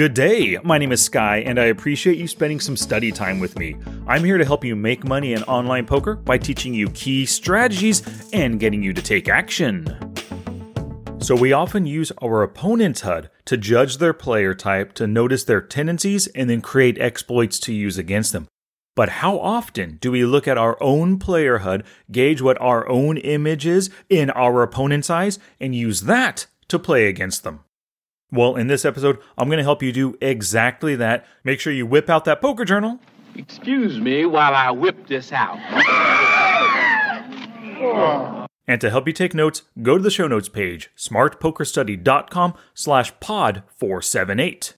Good day. My name is Sky, and I appreciate you spending some study time with me. I'm here to help you make money in online poker by teaching you key strategies and getting you to take action. So, we often use our opponent's HUD to judge their player type, to notice their tendencies, and then create exploits to use against them. But how often do we look at our own player HUD, gauge what our own image is in our opponent's eyes, and use that to play against them? Well, in this episode, I'm going to help you do exactly that. Make sure you whip out that poker journal. Excuse me while I whip this out. And to help you take notes, go to the show notes page, smartpokerstudy.com slash pod 478.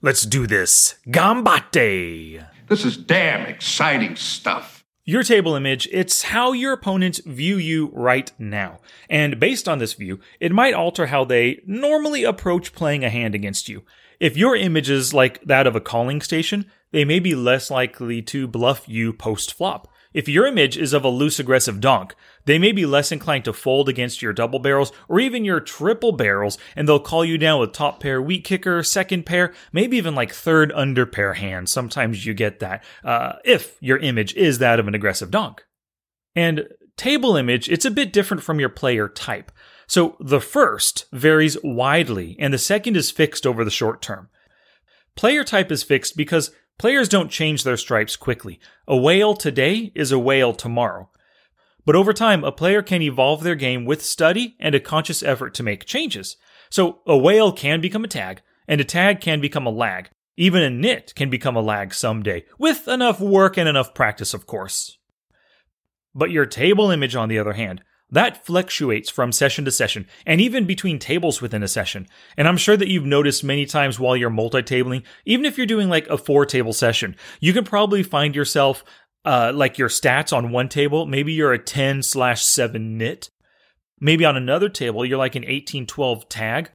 Let's do this. Gambate! This is damn exciting stuff. Your table image, it's how your opponents view you right now. And based on this view, it might alter how they normally approach playing a hand against you. If your image is like that of a calling station, they may be less likely to bluff you post flop. If your image is of a loose aggressive donk, they may be less inclined to fold against your double barrels or even your triple barrels, and they'll call you down with top pair weak kicker, second pair, maybe even like third under pair hand. Sometimes you get that uh, if your image is that of an aggressive donk. And table image, it's a bit different from your player type. So the first varies widely, and the second is fixed over the short term. Player type is fixed because Players don't change their stripes quickly. A whale today is a whale tomorrow. But over time, a player can evolve their game with study and a conscious effort to make changes. So a whale can become a tag, and a tag can become a lag. Even a nit can become a lag someday, with enough work and enough practice, of course. But your table image, on the other hand, that fluctuates from session to session and even between tables within a session. And I'm sure that you've noticed many times while you're multi-tabling, even if you're doing like a four table session, you can probably find yourself uh, like your stats on one table. Maybe you're a 10 slash 7 nit. Maybe on another table, you're like an 18 12 tag.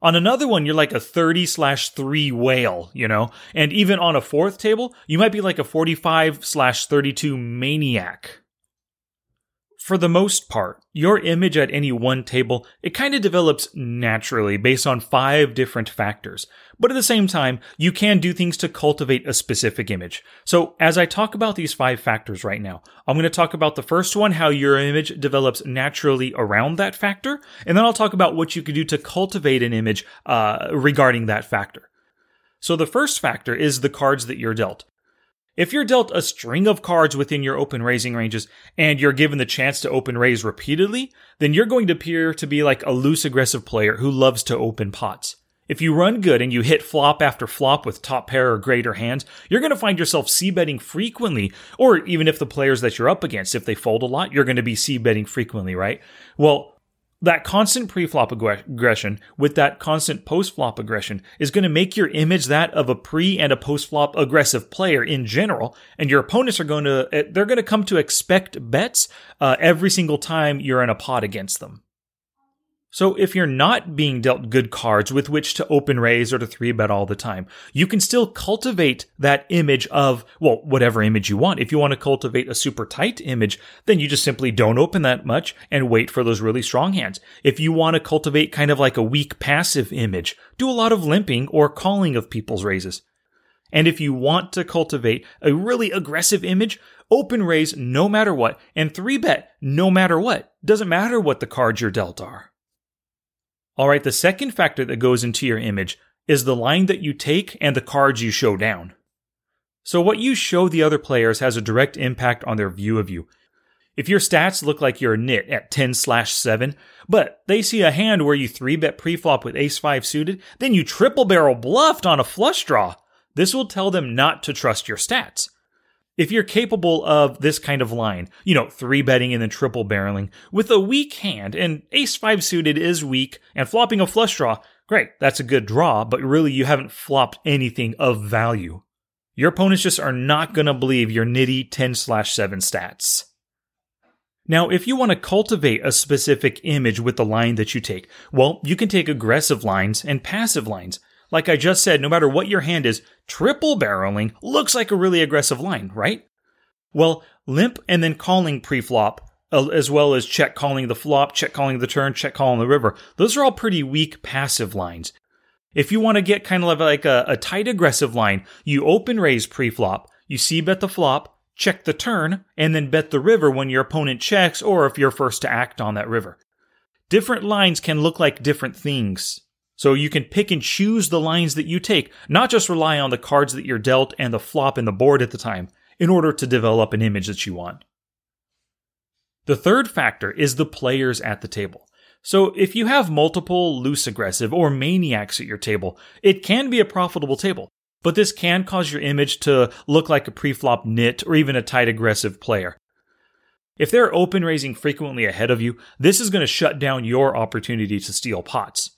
On another one, you're like a 30 slash 3 whale, you know? And even on a fourth table, you might be like a 45 slash 32 maniac. For the most part, your image at any one table, it kind of develops naturally based on five different factors. But at the same time, you can do things to cultivate a specific image. So as I talk about these five factors right now, I'm going to talk about the first one, how your image develops naturally around that factor. And then I'll talk about what you can do to cultivate an image uh, regarding that factor. So the first factor is the cards that you're dealt. If you're dealt a string of cards within your open raising ranges and you're given the chance to open raise repeatedly, then you're going to appear to be like a loose aggressive player who loves to open pots. If you run good and you hit flop after flop with top pair or greater hands, you're going to find yourself c betting frequently, or even if the players that you're up against, if they fold a lot, you're going to be c betting frequently, right? Well, that constant pre-flop aggression with that constant post-flop aggression is going to make your image that of a pre and a post-flop aggressive player in general and your opponents are going to eh, they're going to come to expect bets uh, every single time you're in a pot against them so if you're not being dealt good cards with which to open raise or to three bet all the time, you can still cultivate that image of, well, whatever image you want. If you want to cultivate a super tight image, then you just simply don't open that much and wait for those really strong hands. If you want to cultivate kind of like a weak passive image, do a lot of limping or calling of people's raises. And if you want to cultivate a really aggressive image, open raise no matter what and three bet no matter what. Doesn't matter what the cards you're dealt are. All right, the second factor that goes into your image is the line that you take and the cards you show down. So, what you show the other players has a direct impact on their view of you. If your stats look like you're a nit at 10 slash 7, but they see a hand where you 3 bet preflop with ace 5 suited, then you triple barrel bluffed on a flush draw, this will tell them not to trust your stats. If you're capable of this kind of line, you know, three betting and then triple barreling with a weak hand, and ace five suited is weak, and flopping a flush draw, great, that's a good draw, but really you haven't flopped anything of value. Your opponents just are not going to believe your nitty 10 slash 7 stats. Now, if you want to cultivate a specific image with the line that you take, well, you can take aggressive lines and passive lines. Like I just said, no matter what your hand is, triple barreling looks like a really aggressive line, right? Well, limp and then calling preflop, uh, as well as check calling the flop, check calling the turn, check calling the river, those are all pretty weak passive lines. If you want to get kind of like a, a tight aggressive line, you open raise pre-flop, you c bet the flop, check the turn, and then bet the river when your opponent checks or if you're first to act on that river. Different lines can look like different things. So you can pick and choose the lines that you take, not just rely on the cards that you're dealt and the flop in the board at the time, in order to develop an image that you want. The third factor is the players at the table. So if you have multiple loose aggressive or maniacs at your table, it can be a profitable table. But this can cause your image to look like a preflop nit or even a tight aggressive player. If they're open raising frequently ahead of you, this is going to shut down your opportunity to steal pots.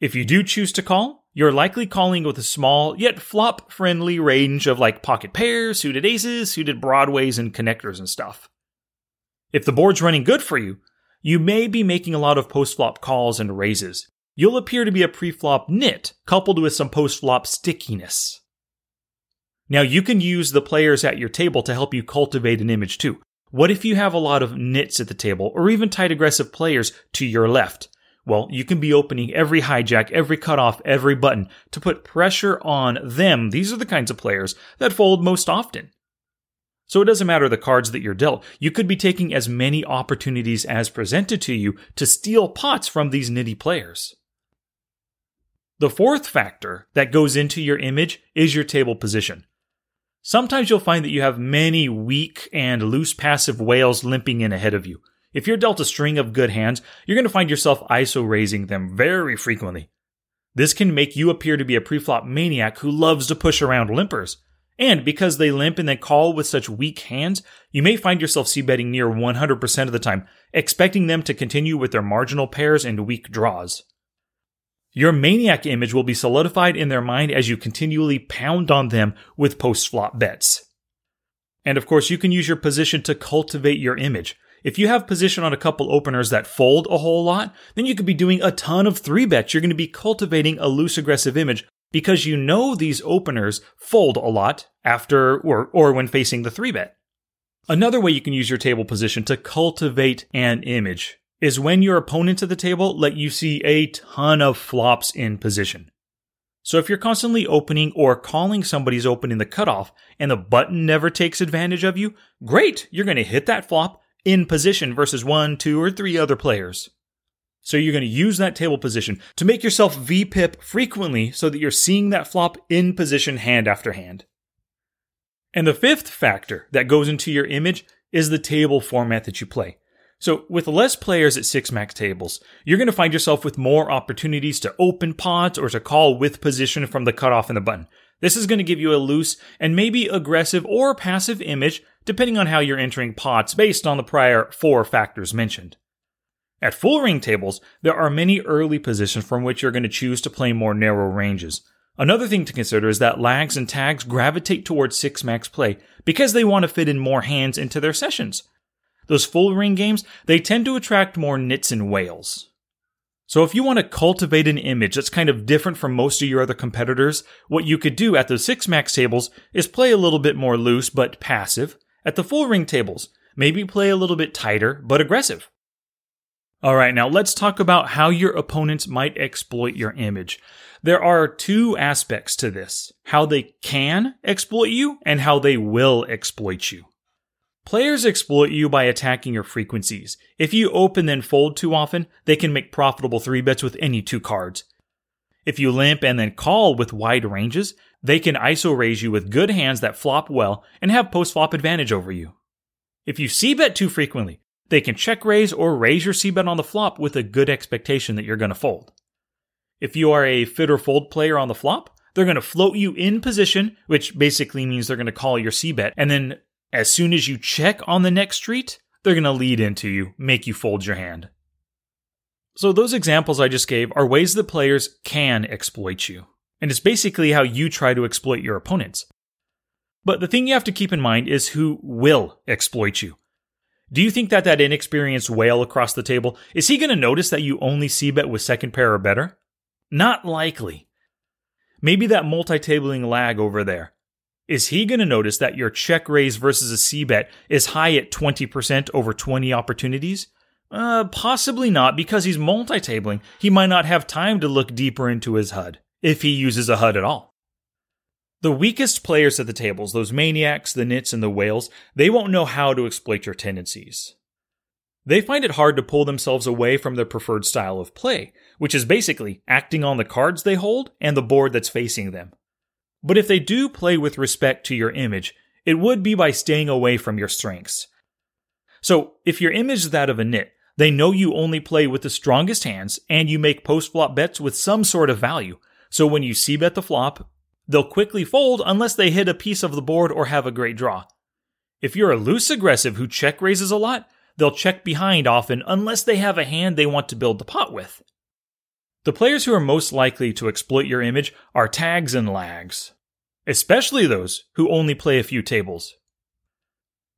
If you do choose to call, you're likely calling with a small yet flop friendly range of like pocket pairs, suited aces, suited broadways, and connectors and stuff. If the board's running good for you, you may be making a lot of post-flop calls and raises. You'll appear to be a pre-flop nit, coupled with some post-flop stickiness. Now you can use the players at your table to help you cultivate an image too. What if you have a lot of nits at the table, or even tight aggressive players to your left? Well, you can be opening every hijack, every cutoff, every button to put pressure on them. These are the kinds of players that fold most often. So it doesn't matter the cards that you're dealt. You could be taking as many opportunities as presented to you to steal pots from these nitty players. The fourth factor that goes into your image is your table position. Sometimes you'll find that you have many weak and loose passive whales limping in ahead of you. If you're dealt a string of good hands, you're going to find yourself ISO raising them very frequently. This can make you appear to be a preflop maniac who loves to push around limpers. And because they limp and they call with such weak hands, you may find yourself c betting near 100% of the time, expecting them to continue with their marginal pairs and weak draws. Your maniac image will be solidified in their mind as you continually pound on them with post flop bets. And of course, you can use your position to cultivate your image. If you have position on a couple openers that fold a whole lot, then you could be doing a ton of three bets. You're going to be cultivating a loose aggressive image because you know these openers fold a lot after or, or when facing the three bet. Another way you can use your table position to cultivate an image is when your opponents at the table let you see a ton of flops in position. So if you're constantly opening or calling somebody's open in the cutoff and the button never takes advantage of you, great, you're going to hit that flop in position versus one, two, or three other players. So you're going to use that table position to make yourself VPIP frequently so that you're seeing that flop in position hand after hand. And the fifth factor that goes into your image is the table format that you play. So with less players at 6 max tables, you're going to find yourself with more opportunities to open pots or to call with position from the cutoff and the button. This is going to give you a loose and maybe aggressive or passive image depending on how you're entering pots based on the prior four factors mentioned. At full ring tables, there are many early positions from which you're going to choose to play more narrow ranges. Another thing to consider is that lags and tags gravitate towards 6 max play because they want to fit in more hands into their sessions. Those full ring games, they tend to attract more nits and whales. So if you want to cultivate an image that's kind of different from most of your other competitors, what you could do at the 6 max tables is play a little bit more loose but passive. At the full ring tables, maybe play a little bit tighter but aggressive. All right, now let's talk about how your opponents might exploit your image. There are two aspects to this how they can exploit you and how they will exploit you. Players exploit you by attacking your frequencies. If you open then fold too often, they can make profitable three bets with any two cards. If you limp and then call with wide ranges, they can ISO raise you with good hands that flop well and have post flop advantage over you. If you c bet too frequently, they can check raise or raise your c bet on the flop with a good expectation that you're going to fold. If you are a fit or fold player on the flop, they're going to float you in position, which basically means they're going to call your c bet. And then as soon as you check on the next street, they're going to lead into you, make you fold your hand. So, those examples I just gave are ways that players can exploit you. And it's basically how you try to exploit your opponents. But the thing you have to keep in mind is who will exploit you. Do you think that that inexperienced whale across the table is he going to notice that you only c bet with second pair or better? Not likely. Maybe that multi-tabling lag over there. Is he going to notice that your check raise versus a c bet is high at 20% over 20 opportunities? Uh, possibly not, because he's multi-tabling. He might not have time to look deeper into his HUD, if he uses a HUD at all. The weakest players at the tables, those maniacs, the nits, and the whales, they won't know how to exploit your tendencies. They find it hard to pull themselves away from their preferred style of play, which is basically acting on the cards they hold and the board that's facing them. But if they do play with respect to your image, it would be by staying away from your strengths. So, if your image is that of a nit, they know you only play with the strongest hands and you make post flop bets with some sort of value. So when you c bet the flop, they'll quickly fold unless they hit a piece of the board or have a great draw. If you're a loose aggressive who check raises a lot, they'll check behind often unless they have a hand they want to build the pot with. The players who are most likely to exploit your image are tags and lags, especially those who only play a few tables.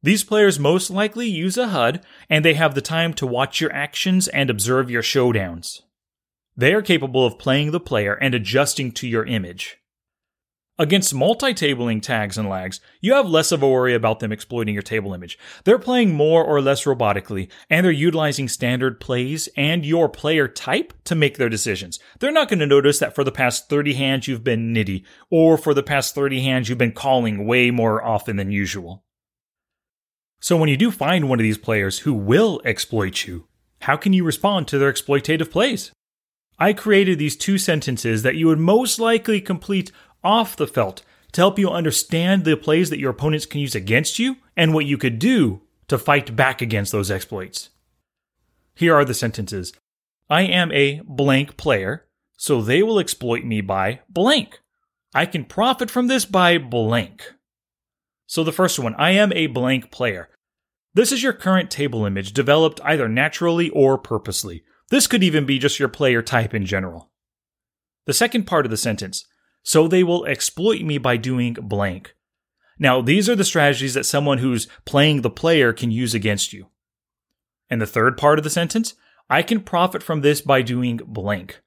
These players most likely use a HUD, and they have the time to watch your actions and observe your showdowns. They are capable of playing the player and adjusting to your image. Against multi-tabling tags and lags, you have less of a worry about them exploiting your table image. They're playing more or less robotically, and they're utilizing standard plays and your player type to make their decisions. They're not going to notice that for the past 30 hands you've been nitty, or for the past 30 hands you've been calling way more often than usual. So when you do find one of these players who will exploit you, how can you respond to their exploitative plays? I created these two sentences that you would most likely complete off the felt to help you understand the plays that your opponents can use against you and what you could do to fight back against those exploits. Here are the sentences I am a blank player, so they will exploit me by blank. I can profit from this by blank. So the first one, I am a blank player. This is your current table image developed either naturally or purposely. This could even be just your player type in general. The second part of the sentence, so they will exploit me by doing blank. Now, these are the strategies that someone who's playing the player can use against you. And the third part of the sentence, I can profit from this by doing blank.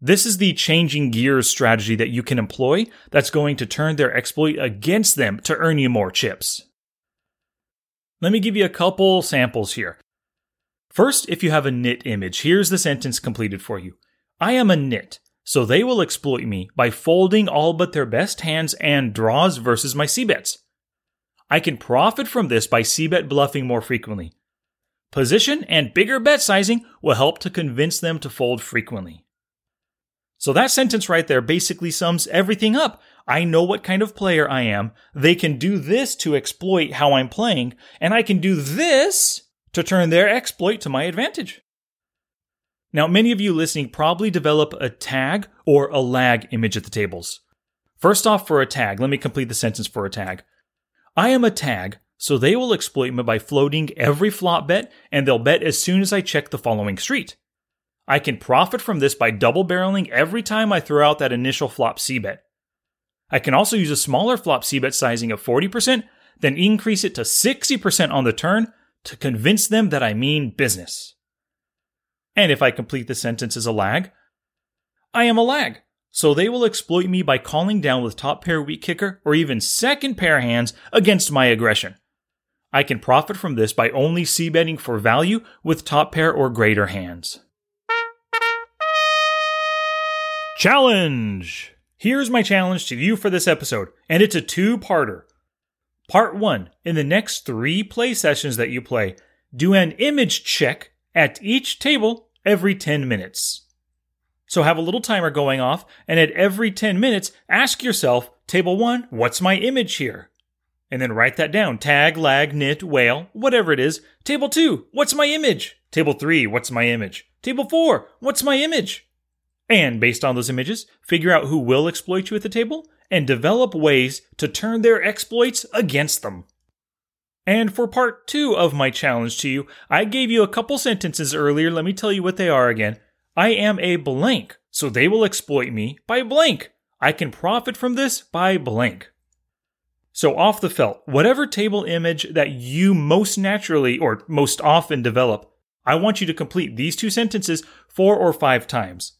This is the changing gears strategy that you can employ that's going to turn their exploit against them to earn you more chips. Let me give you a couple samples here. First, if you have a nit image, here's the sentence completed for you. I am a nit, so they will exploit me by folding all but their best hands and draws versus my c-bets. I can profit from this by c-bet bluffing more frequently. Position and bigger bet sizing will help to convince them to fold frequently. So that sentence right there basically sums everything up. I know what kind of player I am. They can do this to exploit how I'm playing, and I can do this to turn their exploit to my advantage. Now, many of you listening probably develop a tag or a lag image at the tables. First off, for a tag, let me complete the sentence for a tag. I am a tag, so they will exploit me by floating every flop bet, and they'll bet as soon as I check the following street. I can profit from this by double barreling every time I throw out that initial flop C bet. I can also use a smaller flop C bet sizing of 40%, then increase it to 60% on the turn to convince them that I mean business. And if I complete the sentence as a lag, I am a lag, so they will exploit me by calling down with top pair weak kicker or even second pair hands against my aggression. I can profit from this by only C betting for value with top pair or greater hands. Challenge! Here's my challenge to you for this episode, and it's a two parter. Part one In the next three play sessions that you play, do an image check at each table every 10 minutes. So have a little timer going off, and at every 10 minutes, ask yourself, Table 1, what's my image here? And then write that down. Tag, lag, nit, whale, whatever it is. Table 2, what's my image? Table 3, what's my image? Table 4, what's my image? And based on those images, figure out who will exploit you at the table and develop ways to turn their exploits against them. And for part two of my challenge to you, I gave you a couple sentences earlier. Let me tell you what they are again. I am a blank, so they will exploit me by blank. I can profit from this by blank. So, off the felt, whatever table image that you most naturally or most often develop, I want you to complete these two sentences four or five times.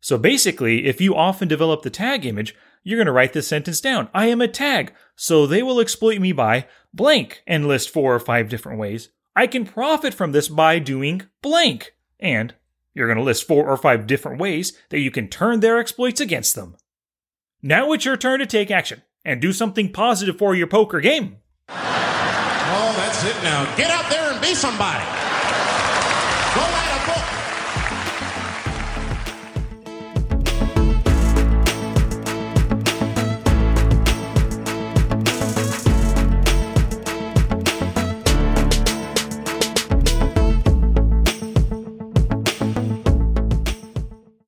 So basically, if you often develop the tag image, you're going to write this sentence down. I am a tag, so they will exploit me by blank and list four or five different ways. I can profit from this by doing blank. And you're going to list four or five different ways that you can turn their exploits against them. Now it's your turn to take action and do something positive for your poker game. Oh, that's it now. Get out there and be somebody.